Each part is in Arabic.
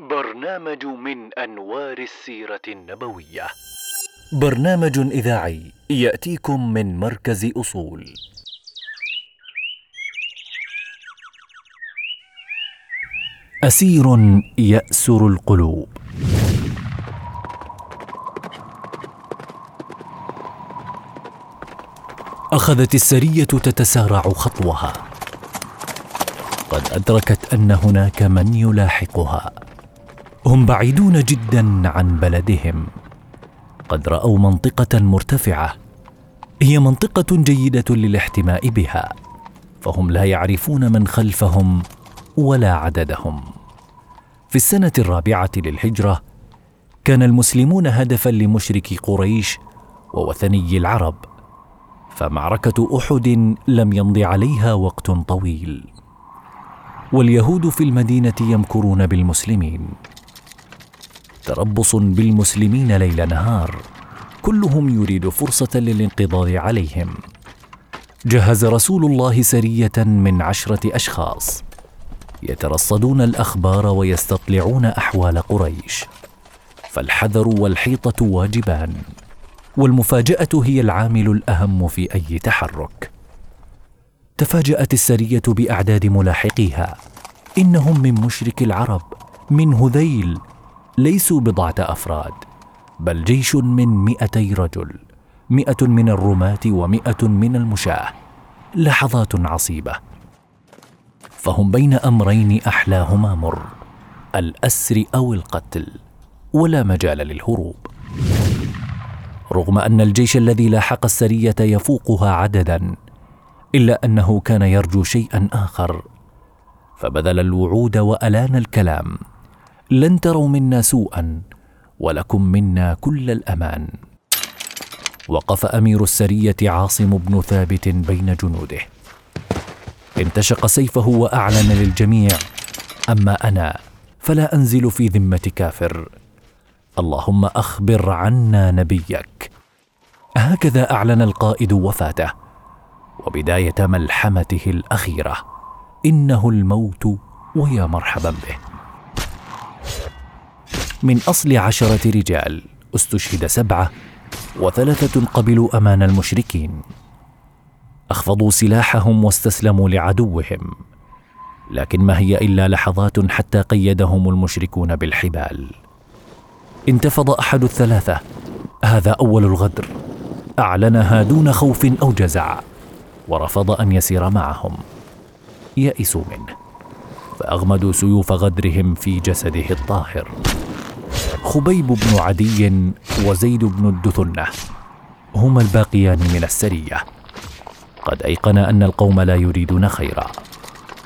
برنامج من أنوار السيرة النبوية. برنامج إذاعي يأتيكم من مركز أصول. أسير يأسر القلوب. أخذت السرية تتسارع خطوها. قد أدركت أن هناك من يلاحقها. هم بعيدون جدا عن بلدهم. قد رأوا منطقة مرتفعة. هي منطقة جيدة للاحتماء بها. فهم لا يعرفون من خلفهم ولا عددهم. في السنة الرابعة للهجرة كان المسلمون هدفا لمشرك قريش ووثني العرب. فمعركة أحد لم يمض عليها وقت طويل. واليهود في المدينة يمكرون بالمسلمين. تربص بالمسلمين ليل نهار. كلهم يريد فرصة للانقضاض عليهم. جهز رسول الله سرية من عشرة أشخاص. يترصدون الأخبار ويستطلعون أحوال قريش. فالحذر والحيطة واجبان. والمفاجأة هي العامل الأهم في أي تحرك. تفاجأت السرية بأعداد ملاحقيها. إنهم من مشرك العرب من هذيل ليسوا بضعة أفراد بل جيش من مئتي رجل مئة من الرماة ومئة من المشاة لحظات عصيبة. فهم بين أمرين أحلاهما مر الأسر أو القتل ولا مجال للهروب. رغم أن الجيش الذي لاحق السرية يفوقها عددا إلا أنه كان يرجو شيئا آخر فبذل الوعود وألان الكلام. لن تروا منا سوءا ولكم منا كل الأمان. وقف أمير السرية عاصم بن ثابت بين جنوده. انتشق سيفه وأعلن للجميع أما أنا فلا أنزل في ذمة كافر. اللهم أخبر عنا نبيك. هكذا أعلن القائد وفاته. وبداية ملحمته الأخيرة. إنه الموت ويا مرحبا به. من أصل عشرة رجال استشهد سبعة وثلاثة قبلوا أمان المشركين. أخفضوا سلاحهم واستسلموا لعدوهم. لكن ما هي إلا لحظات حتى قيدهم المشركون بالحبال. انتفض أحد الثلاثة. هذا أول الغدر. أعلنها دون خوف أو جزع. ورفض أن يسير معهم. يئسوا منه. فأغمدوا سيوف غدرهم في جسده الطاهر. خبيب بن عدي وزيد بن الدثنة هما الباقيان من السرية. قد أيقن أن القوم لا يريدون خيرا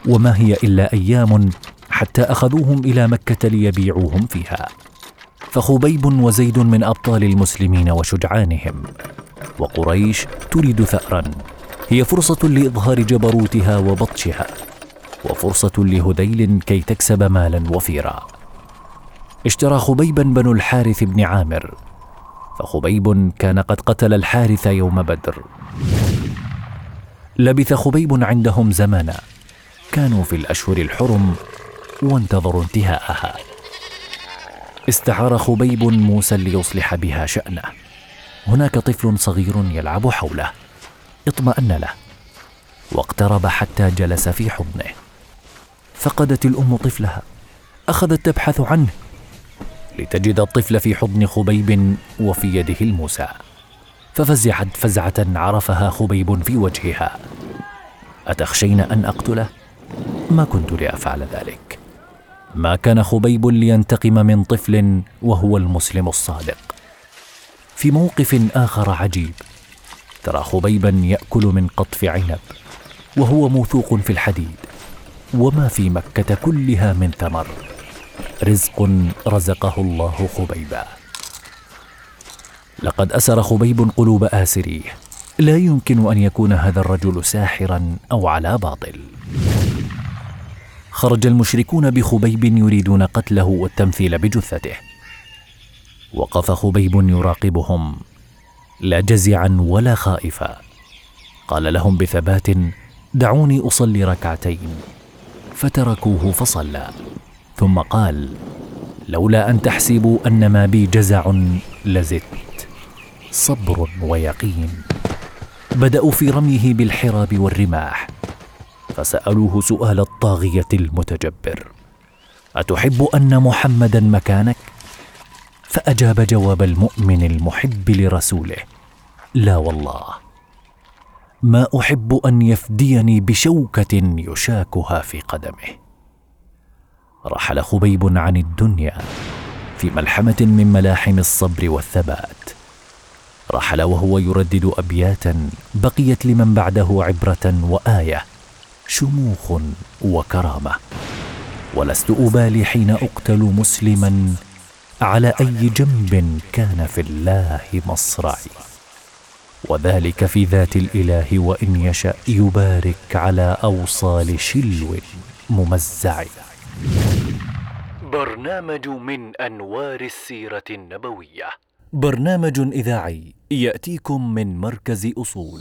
وما هي إلا أيام حتى أخذوهم إلى مكة ليبيعوهم فيها. فخبيب وزيد من أبطال المسلمين وشجعانهم وقريش تريد ثارا. هي فرصة لإظهار جبروتها وبطشها وفرصة لهذيل كي تكسب مالا وفيرا. اشترى خبيبا بنو الحارث بن عامر فخبيب كان قد قتل الحارث يوم بدر. لبث خبيب عندهم زمانا كانوا في الأشهر الحرم وانتظروا انتهاءها. استعار خبيب موسى ليصلح بها شأنه. هناك طفل صغير يلعب حوله. اطمأن له. واقترب حتى جلس في حضنه. فقدت الأم طفلها. أخذت تبحث عنه. لتجد الطفل في حضن خبيب وفي يده الموسى. ففزعت فزعة عرفها خبيب في وجهها. أتخشين أن أقتله؟ ما كنت لأفعل ذلك. ما كان خبيب لينتقم من طفل وهو المسلم الصادق. في موقف آخر عجيب ترى خبيبا يأكل من قطف عنب وهو موثوق في الحديد وما في مكة كلها من ثمر. رزق رزقه الله خبيبا. لقد أسر خبيب قلوب اسريه لا يمكن أن يكون هذا الرجل ساحرا أو على باطل. خرج المشركون بخبيب يريدون قتله والتمثيل بجثته. وقف خبيب يراقبهم. لا جزعا ولا خائفا. قال لهم بثبات دعوني أصلي ركعتين. فتركوه فصلى. ثم قال لولا أن تحسبوا أن ما بي جزع لزدت صبر ويقين. بدأوا في رميه بالحراب والرماح. فسألوه سؤال الطاغية المتجبر أتحب أن محمدا مكانك؟ فأجاب جواب المؤمن المحب لرسوله لا والله. ما أحب أن يفديني بشوكة يشاكها في قدمه. رحل خبيب عن الدنيا في ملحمة من ملاحم الصبر والثبات. رحل وهو يردد أبياتا بقيت لمن بعده عبرة وآية شموخ وكرامة. ولست أبالي حين أقتل مسلما على أي جنب كان في الله مصرعي. وذلك في ذات الإله وإن يشأ يبارك على أوصال شلو ممزع برنامج من أنوار السيرة النبوية. برنامج إذاعي يأتيكم من مركز أصول.